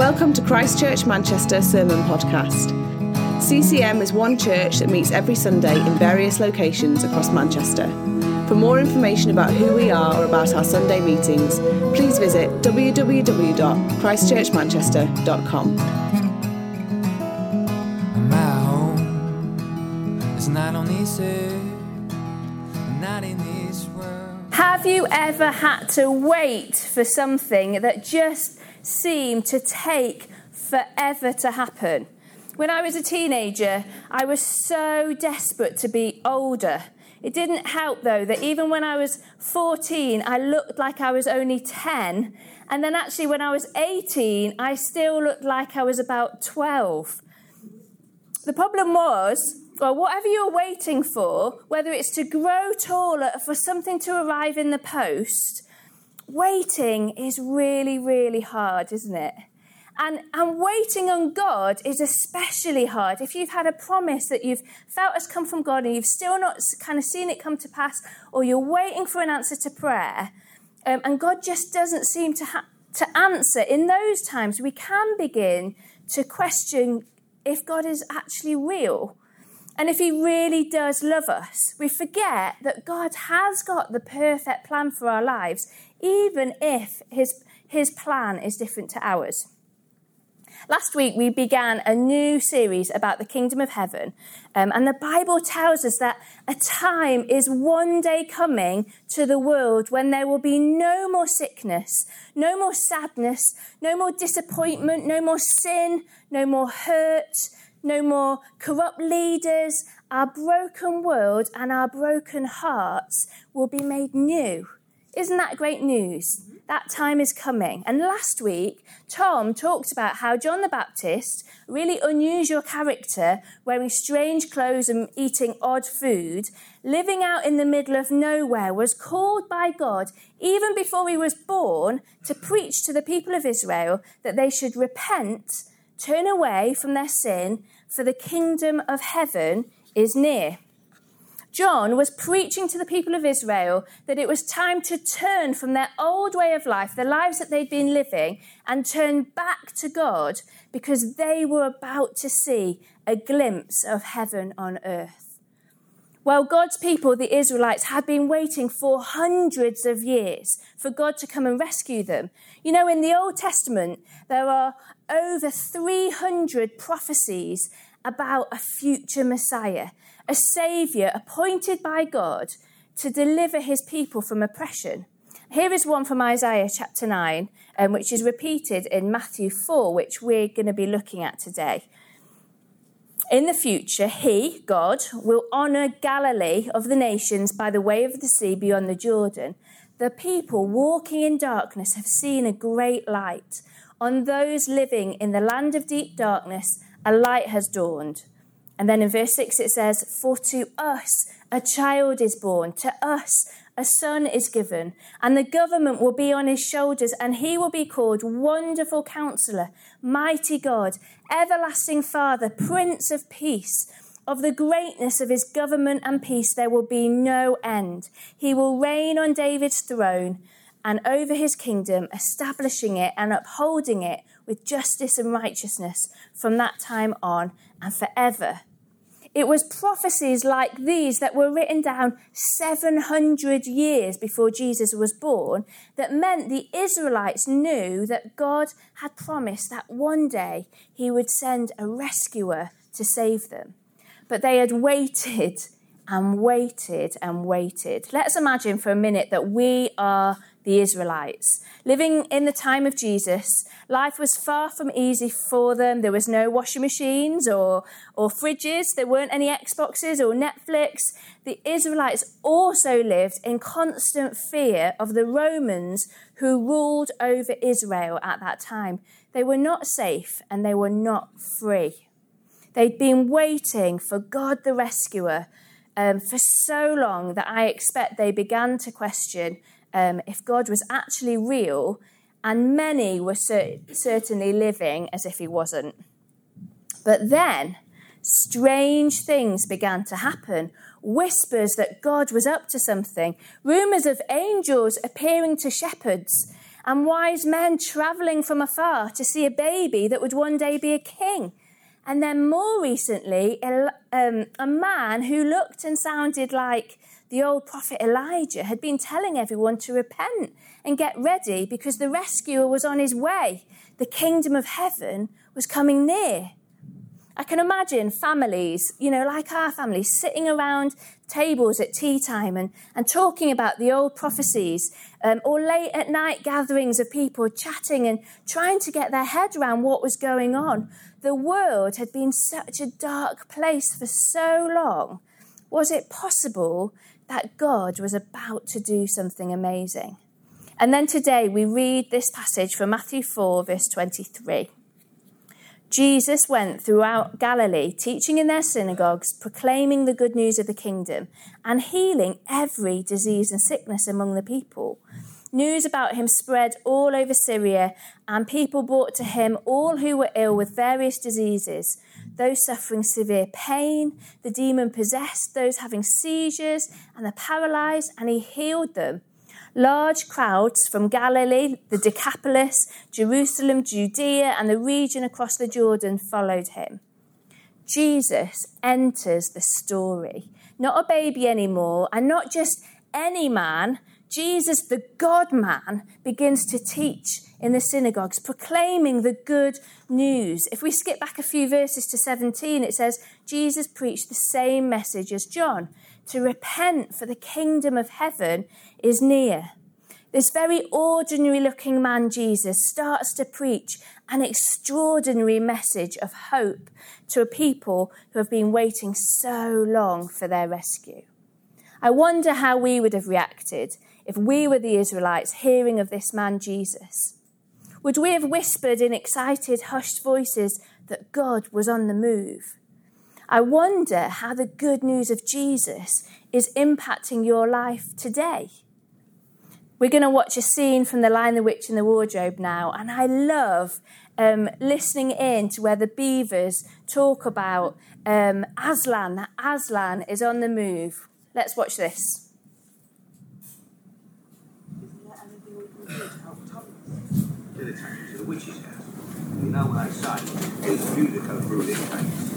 Welcome to Christchurch Manchester Sermon Podcast. CCM is one church that meets every Sunday in various locations across Manchester. For more information about who we are or about our Sunday meetings, please visit www.christchurchmanchester.com. My home is not on this earth, not in this world. Have you ever had to wait for something that just seemed to take forever to happen? When I was a teenager, I was so desperate to be older. It didn't help though that even when I was 14, I looked like I was only 10. And then actually, when I was 18, I still looked like I was about 12. The problem was, well, whatever you're waiting for, whether it's to grow taller or for something to arrive in the post, waiting is really, really hard, isn't it? And, and waiting on God is especially hard. If you've had a promise that you've felt has come from God and you've still not kind of seen it come to pass, or you're waiting for an answer to prayer, um, and God just doesn't seem to, ha- to answer, in those times we can begin to question if God is actually real and if He really does love us. We forget that God has got the perfect plan for our lives, even if His, his plan is different to ours. Last week, we began a new series about the kingdom of heaven, um, and the Bible tells us that a time is one day coming to the world when there will be no more sickness, no more sadness, no more disappointment, no more sin, no more hurt, no more corrupt leaders. Our broken world and our broken hearts will be made new. Isn't that great news? That time is coming. And last week, Tom talked about how John the Baptist, really unusual character, wearing strange clothes and eating odd food, living out in the middle of nowhere, was called by God, even before he was born, to preach to the people of Israel that they should repent, turn away from their sin, for the kingdom of heaven is near. John was preaching to the people of Israel that it was time to turn from their old way of life, the lives that they'd been living, and turn back to God because they were about to see a glimpse of heaven on earth. Well, God's people, the Israelites, had been waiting for hundreds of years for God to come and rescue them. You know, in the Old Testament, there are over 300 prophecies about a future Messiah a Saviour appointed by God to deliver his people from oppression. Here is one from Isaiah chapter 9, um, which is repeated in Matthew 4, which we're going to be looking at today. In the future, he, God, will honour Galilee of the nations by the way of the sea beyond the Jordan. The people walking in darkness have seen a great light. On those living in the land of deep darkness, a light has dawned. And then in verse 6 it says, For to us a child is born, to us a son is given, and the government will be on his shoulders, and he will be called Wonderful Counselor, Mighty God, Everlasting Father, Prince of Peace. Of the greatness of his government and peace there will be no end. He will reign on David's throne and over his kingdom, establishing it and upholding it with justice and righteousness from that time on and forever. It was prophecies like these that were written down 700 years before Jesus was born that meant the Israelites knew that God had promised that one day he would send a rescuer to save them. But they had waited and waited and waited. Let's imagine for a minute that we are the Israelites. Living in the time of Jesus, life was far from easy for them. There was no washing machines or, or fridges, there weren't any Xboxes or Netflix. The Israelites also lived in constant fear of the Romans who ruled over Israel at that time. They were not safe and they were not free. They'd been waiting for God the rescuer um, for so long that I expect they began to question um, if God was actually real, and many were cer- certainly living as if he wasn't. But then, strange things began to happen. Whispers that God was up to something, rumours of angels appearing to shepherds, and wise men travelling from afar to see a baby that would one day be a king. And then more recently, um, a man who looked and sounded like the old prophet Elijah had been telling everyone to repent and get ready because the rescuer was on his way. The kingdom of heaven was coming near. I can imagine families, you know, like our family, sitting around tables at tea time and, and talking about the old prophecies, um, or late at night gatherings of people chatting and trying to get their head around what was going on. The world had been such a dark place for so long. Was it possible that God was about to do something amazing? And then today we read this passage from Matthew 4, verse 23. Jesus went throughout Galilee, teaching in their synagogues, proclaiming the good news of the kingdom, and healing every disease and sickness among the people. News about him spread all over Syria, and people brought to him all who were ill with various diseases those suffering severe pain, the demon possessed, those having seizures, and the paralyzed, and he healed them. Large crowds from Galilee, the Decapolis, Jerusalem, Judea, and the region across the Jordan followed him. Jesus enters the story. Not a baby anymore, and not just any man. Jesus, the God man, begins to teach in the synagogues, proclaiming the good news. If we skip back a few verses to 17, it says, Jesus preached the same message as John to repent, for the kingdom of heaven is near. This very ordinary looking man, Jesus, starts to preach an extraordinary message of hope to a people who have been waiting so long for their rescue. I wonder how we would have reacted if we were the Israelites hearing of this man, Jesus. Would we have whispered in excited, hushed voices that God was on the move? I wonder how the good news of Jesus is impacting your life today. We're going to watch a scene from The Lion, the Witch, and the Wardrobe now, and I love um, listening in to where the beavers talk about um, Aslan, Aslan is on the move. Let's watch this. To the to the witch's house. You know what I say? There's you to go through this place.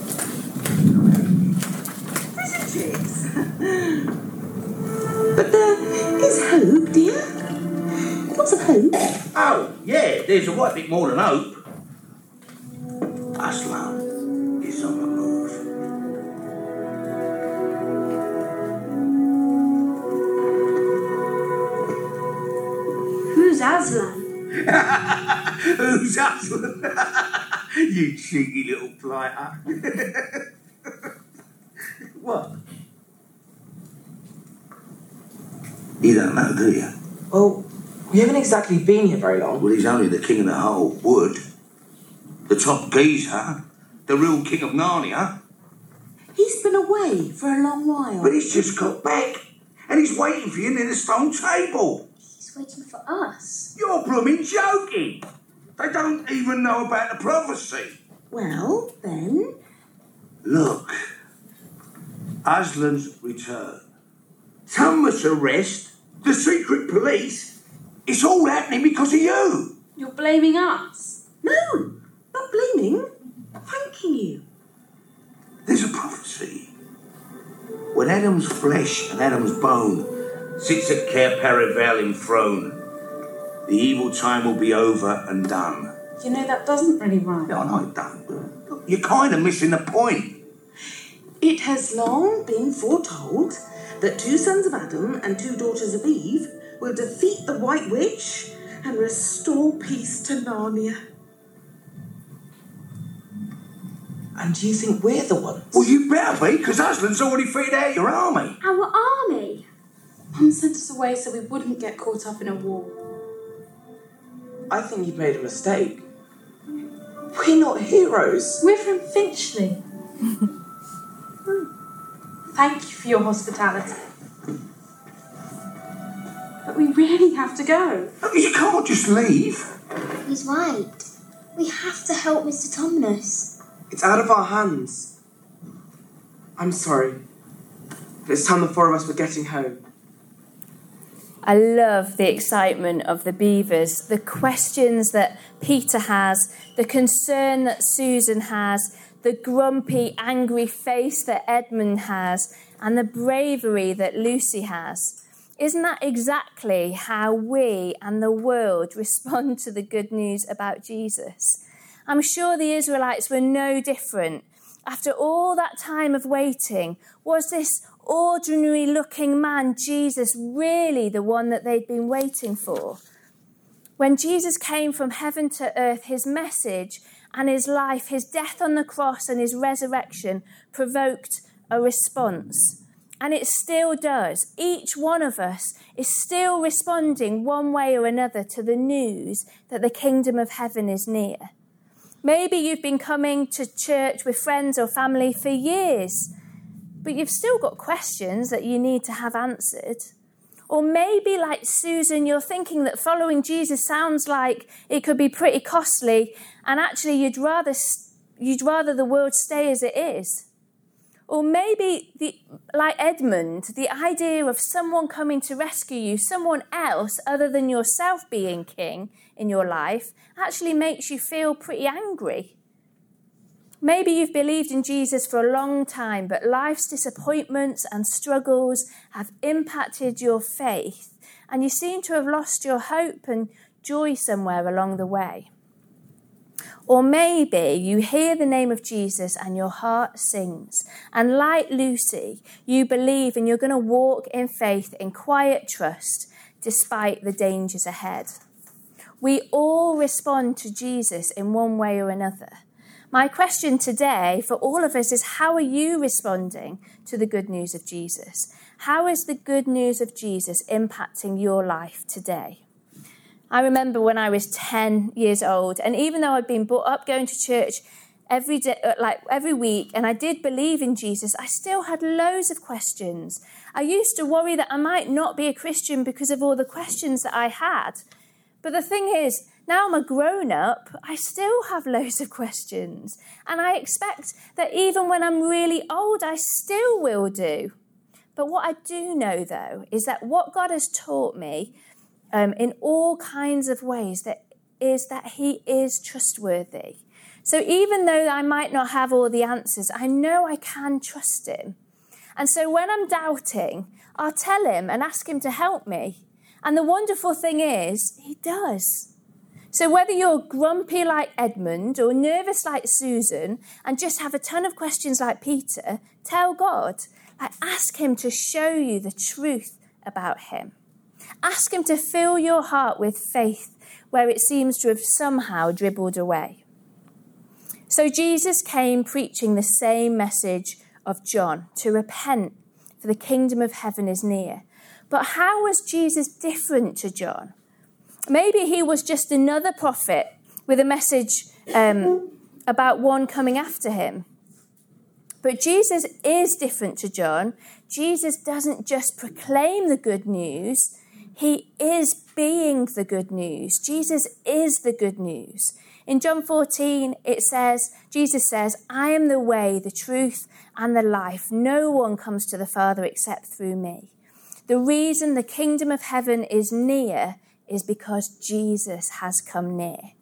But there is hope, dear. Lots of hope. Oh, yeah, there's a white bit more than hope. Aslan is Aslan? Who's Aslan? you cheeky little blighter. what? You don't know, do you? Well, we haven't exactly been here very long. Well, he's only the king of the whole wood. The top geezer. The real king of Narnia. He's been away for a long while. But he's just got back. And he's waiting for you near the stone table. Waiting for us. You're blooming joking. They don't even know about the prophecy. Well, then, Look. Aslan's return. Tumnus' arrest. The secret police. It's all happening because of you. You're blaming us. no, not blaming, thanking you. There's a prophecy. When Adam's flesh and Adam's bone sits at Cair Paravel enthroned, the evil time will be over and done. You know that doesn't really rhyme. No, I know it don't. You're kind of missing the point. It has long been foretold that two sons of Adam and two daughters of Eve will defeat the White Witch and restore peace to Narnia. And do you think we're the ones? Well, you better be, because Aslan's already fitted out your army. Our army. Mum sent us away so we wouldn't get caught up in a war. I think you've made a mistake. We're not heroes. We're from Finchley. Thank you for your hospitality. But we really have to go. You can't just leave. He's right. We have to help Mr. Tumnus. It's out of our hands. I'm sorry. But it's time the four of us were getting home. I love the excitement of the beavers, the questions that Peter has, the concern that Susan has, the grumpy, angry face that Edmund has, and the bravery that Lucy has. Isn't that exactly how we and the world respond to the good news about Jesus? I'm sure the Israelites were no different. After all that time of waiting, was this ordinary looking man, Jesus, really the one that they'd been waiting for? When Jesus came from heaven to earth, his message and his life, his death on the cross and his resurrection provoked a response. And it still does. Each one of us is still responding one way or another to the news that the kingdom of heaven is near. Maybe you've been coming to church with friends or family for years, but you've still got questions that you need to have answered. Or maybe, like Susan, you're thinking that following Jesus sounds like it could be pretty costly, and actually you'd rather, you'd rather the world stay as it is. Or maybe, the, like Edmund, the idea of someone coming to rescue you, someone else other than yourself being king in your life, actually makes you feel pretty angry. Maybe you've believed in Jesus for a long time, but life's disappointments and struggles have impacted your faith, and you seem to have lost your hope and joy somewhere along the way. Or maybe you hear the name of Jesus and your heart sings. And like Lucy, you believe and you're going to walk in faith, in quiet trust, despite the dangers ahead. We all respond to Jesus in one way or another. My question today for all of us is how are you responding to the good news of Jesus? How is the good news of Jesus impacting your life today? I remember when I was 10 years old, and even though I'd been brought up going to church every day, uh, like every week, and I did believe in Jesus, I still had loads of questions. I used to worry that I might not be a Christian because of all the questions that I had. But the thing is, now I'm a grown up, I still have loads of questions. And I expect that even when I'm really old, I still will do. But what I do know, though, is that what God has taught me um, in all kinds of ways that is that He is trustworthy. So even though I might not have all the answers, I know I can trust Him. And so when I'm doubting, I'll tell Him and ask Him to help me. And the wonderful thing is, he does. So whether you're grumpy like Edmund or nervous like Susan and just have a ton of questions like Peter, tell God. Like ask him to show you the truth about him. Ask him to fill your heart with faith where it seems to have somehow dribbled away. So Jesus came preaching the same message of John to repent, for the kingdom of heaven is near. But how was Jesus different to John? Maybe he was just another prophet with a message um, about one coming after him. But Jesus is different to John. Jesus doesn't just proclaim the good news, he is being the good news. Jesus is the good news. In John 14, it says, Jesus says, I am the way, the truth, and the life. No one comes to the Father except through me. The reason the kingdom of heaven is near is because Jesus has come near.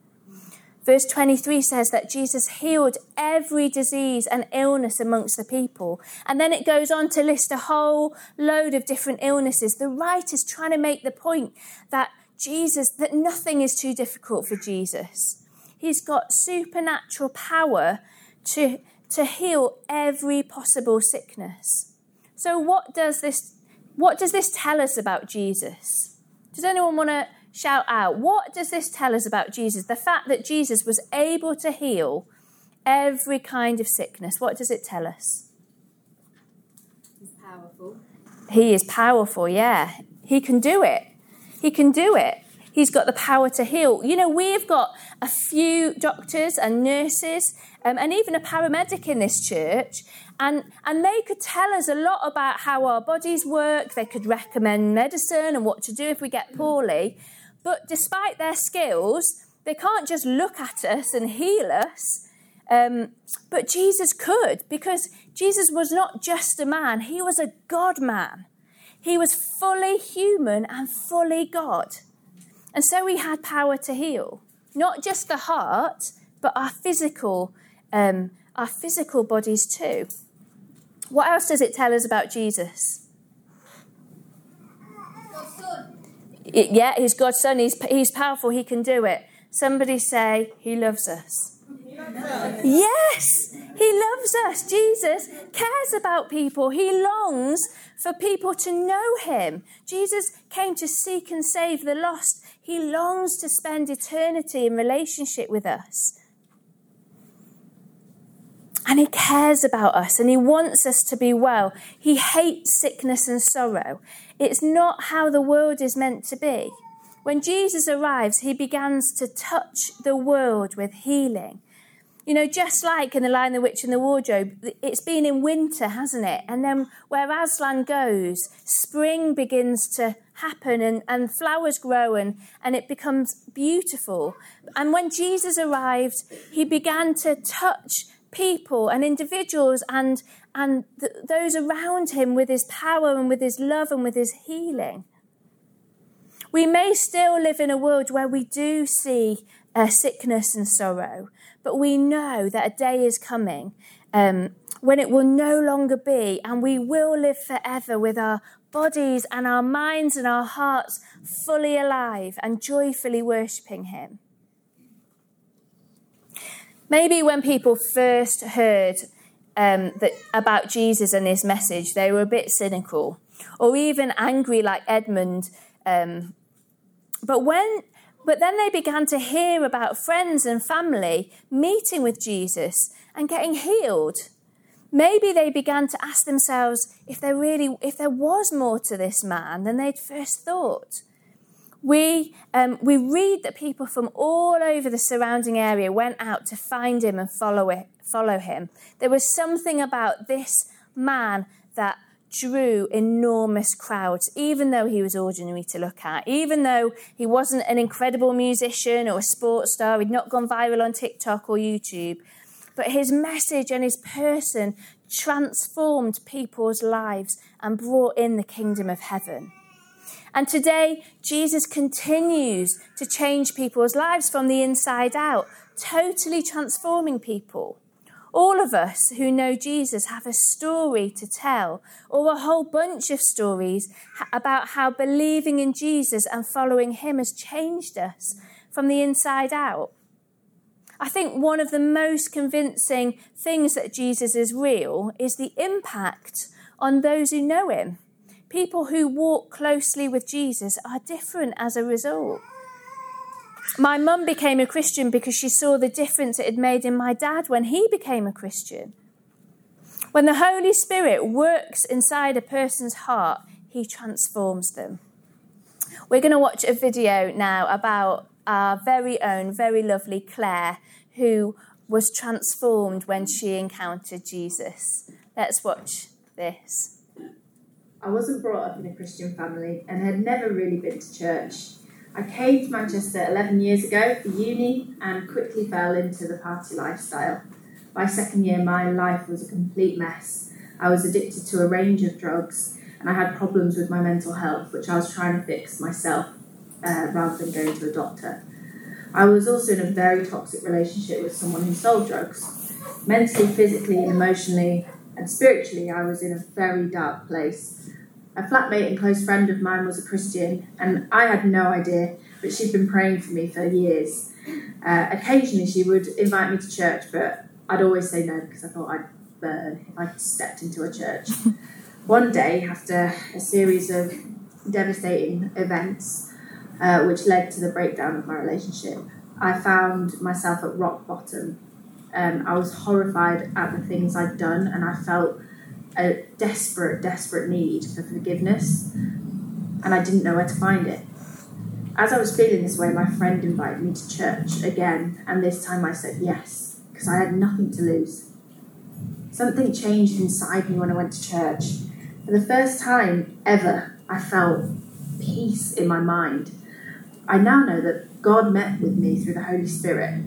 Verse 23 says that Jesus healed every disease and illness amongst the people. And then it goes on to list a whole load of different illnesses. The writer is trying to make the point that Jesus, that nothing is too difficult for Jesus. He's got supernatural power to, to heal every possible sickness. So, what does this what does this tell us about Jesus? Does anyone want to shout out? What does this tell us about Jesus? The fact that Jesus was able to heal every kind of sickness. What does it tell us? He's powerful. He is powerful, yeah. He can do it. He can do it. He's got the power to heal. You know, we've got a few doctors and nurses um, and even a paramedic in this church, and, and they could tell us a lot about how our bodies work. They could recommend medicine and what to do if we get poorly. But despite their skills, they can't just look at us and heal us. Um, but Jesus could, because Jesus was not just a man, he was a God man. He was fully human and fully God. And so he had power to heal, not just the heart, but our physical, um, our physical bodies too. What else does it tell us about Jesus? It- yeah, he's God's son. He's, he's powerful. He can do it. Somebody say, He loves us. Yes, He loves us. Jesus cares about people. He longs for people to know Him. Jesus came to seek and save the lost. He longs to spend eternity in relationship with us. And He cares about us and He wants us to be well. He hates sickness and sorrow. It's not how the world is meant to be. When Jesus arrives, He begins to touch the world with healing. You know, just like in The Lion, the Witch, and the Wardrobe, it's been in winter, hasn't it? And then where Aslan goes, spring begins to happen and, and flowers grow and, and it becomes beautiful. And when Jesus arrived, he began to touch people and individuals and, and th- those around him with his power and with his love and with his healing. We may still live in a world where we do see uh, sickness and sorrow, but we know that a day is coming um, when it will no longer be, and we will live forever with our bodies and our minds and our hearts fully alive and joyfully worshipping Him. Maybe when people first heard um, that, about Jesus and his message, they were a bit cynical or even angry, like Edmund. Um, but when but then they began to hear about friends and family meeting with Jesus and getting healed. Maybe they began to ask themselves if there really if there was more to this man than they'd first thought. We, um, we read that people from all over the surrounding area went out to find him and follow, it, follow him. There was something about this man that drew enormous crowds, even though he was ordinary to look at, even though he wasn't an incredible musician or a sports star, he'd not gone viral on TikTok or YouTube. But his message and his person transformed people's lives and brought in the kingdom of heaven. And today, Jesus continues to change people's lives from the inside out, totally transforming people. All of us who know Jesus have a story to tell, or a whole bunch of stories about how believing in Jesus and following Him has changed us from the inside out. I think one of the most convincing things that Jesus is real is the impact on those who know Him. People who walk closely with Jesus are different as a result. My mum became a Christian because she saw the difference it had made in my dad when he became a Christian. When the Holy Spirit works inside a person's heart, he transforms them. We're going to watch a video now about our very own, very lovely Claire, who was transformed when she encountered Jesus. Let's watch this. I wasn't brought up in a Christian family and had never really been to church. I came to Manchester 11 years ago for uni and quickly fell into the party lifestyle. By second year, my life was a complete mess. I was addicted to a range of drugs and I had problems with my mental health, which I was trying to fix myself uh, rather than going to a doctor. I was also in a very toxic relationship with someone who sold drugs. Mentally, physically, and emotionally, and spiritually, I was in a very dark place. A flatmate and close friend of mine was a Christian, and I had no idea, but she'd been praying for me for years. Uh, occasionally, she would invite me to church, but I'd always say no because I thought I'd burn if I stepped into a church. One day, after a series of devastating events, uh, which led to the breakdown of my relationship, I found myself at rock bottom. Um, I was horrified at the things I'd done, and I felt a desperate, desperate need for forgiveness, and I didn't know where to find it. As I was feeling this way, my friend invited me to church again, and this time I said yes, because I had nothing to lose. Something changed inside me when I went to church. For the first time ever, I felt peace in my mind. I now know that God met with me through the Holy Spirit,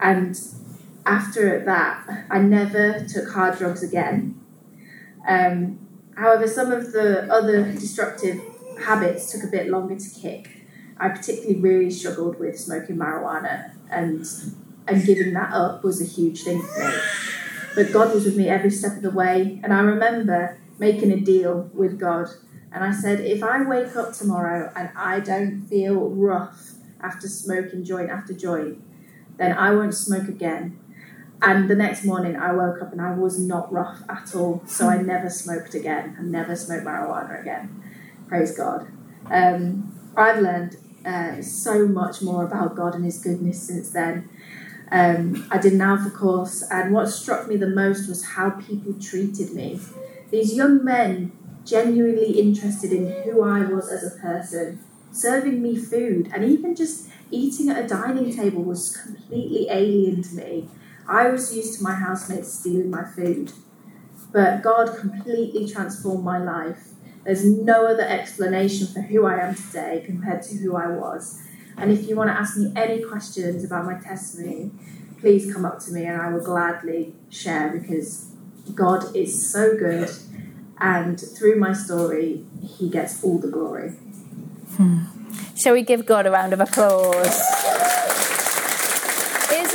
and after that, I never took hard drugs again. Um, However, some of the other destructive habits took a bit longer to kick. I particularly really struggled with smoking marijuana, and and giving that up was a huge thing for me. But God was with me every step of the way, and I remember making a deal with God, and I said, if I wake up tomorrow and I don't feel rough after smoking joint after joint, then I won't smoke again. And the next morning, I woke up and I was not rough at all. So I never smoked again and never smoked marijuana again. Praise God. Um, I've learned uh, so much more about God and His goodness since then. Um, I did an Alpha course, and what struck me the most was how people treated me. These young men, genuinely interested in who I was as a person, serving me food, and even just eating at a dining table was completely alien to me. I was used to my housemates stealing my food. But God completely transformed my life. There's no other explanation for who I am today compared to who I was. And if you want to ask me any questions about my testimony, please come up to me and I will gladly share because God is so good and through my story, He gets all the glory. Hmm. Shall we give God a round of applause?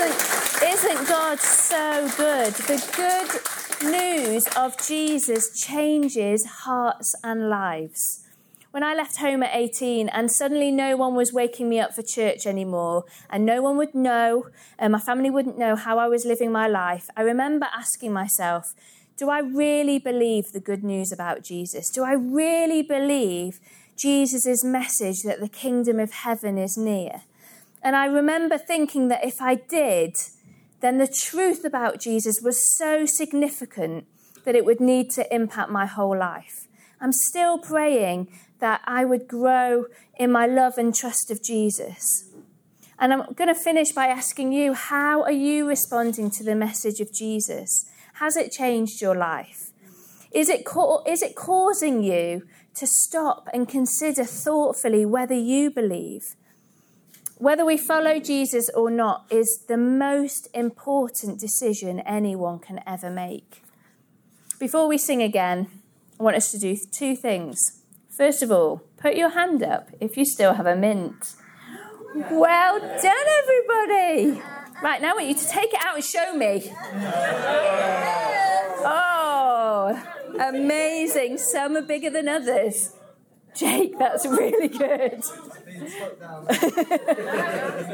Isn't, isn't God so good? The good news of Jesus changes hearts and lives when I left home at 18 and suddenly no one was waking me up for church anymore and no one would know, and my family wouldn't know how I was living my life, I remember asking myself, do I really believe the good news about Jesus? Do I really believe Jesus' message that the kingdom of heaven is near? And I remember thinking that if I did, then the truth about Jesus was so significant that it would need to impact my whole life. I'm still praying that I would grow in my love and trust of Jesus. And I'm going to finish by asking you how are you responding to the message of Jesus? Has it changed your life? Is it, is it causing you to stop and consider thoughtfully whether you believe? Whether we follow Jesus or not is the most important decision anyone can ever make. Before we sing again, I want us to do two things. First of all, put your hand up if you still have a mint. Well done, everybody. Right, now I want you to take it out and show me. Oh, amazing. Some are bigger than others. Jake, that's really good.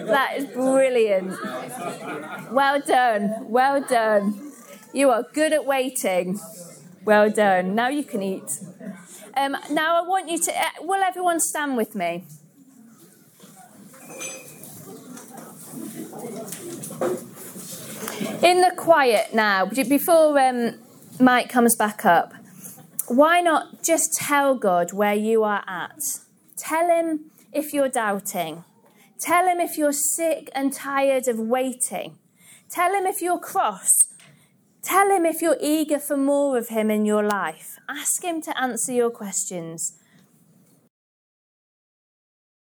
that is brilliant. Well done. Well done. You are good at waiting. Well done. Now you can eat. Um, now I want you to, uh, will everyone stand with me? In the quiet now, before um, Mike comes back up, why not just tell God where you are at? Tell Him if you're doubting. Tell Him if you're sick and tired of waiting. Tell Him if you're cross. Tell Him if you're eager for more of Him in your life. Ask Him to answer your questions.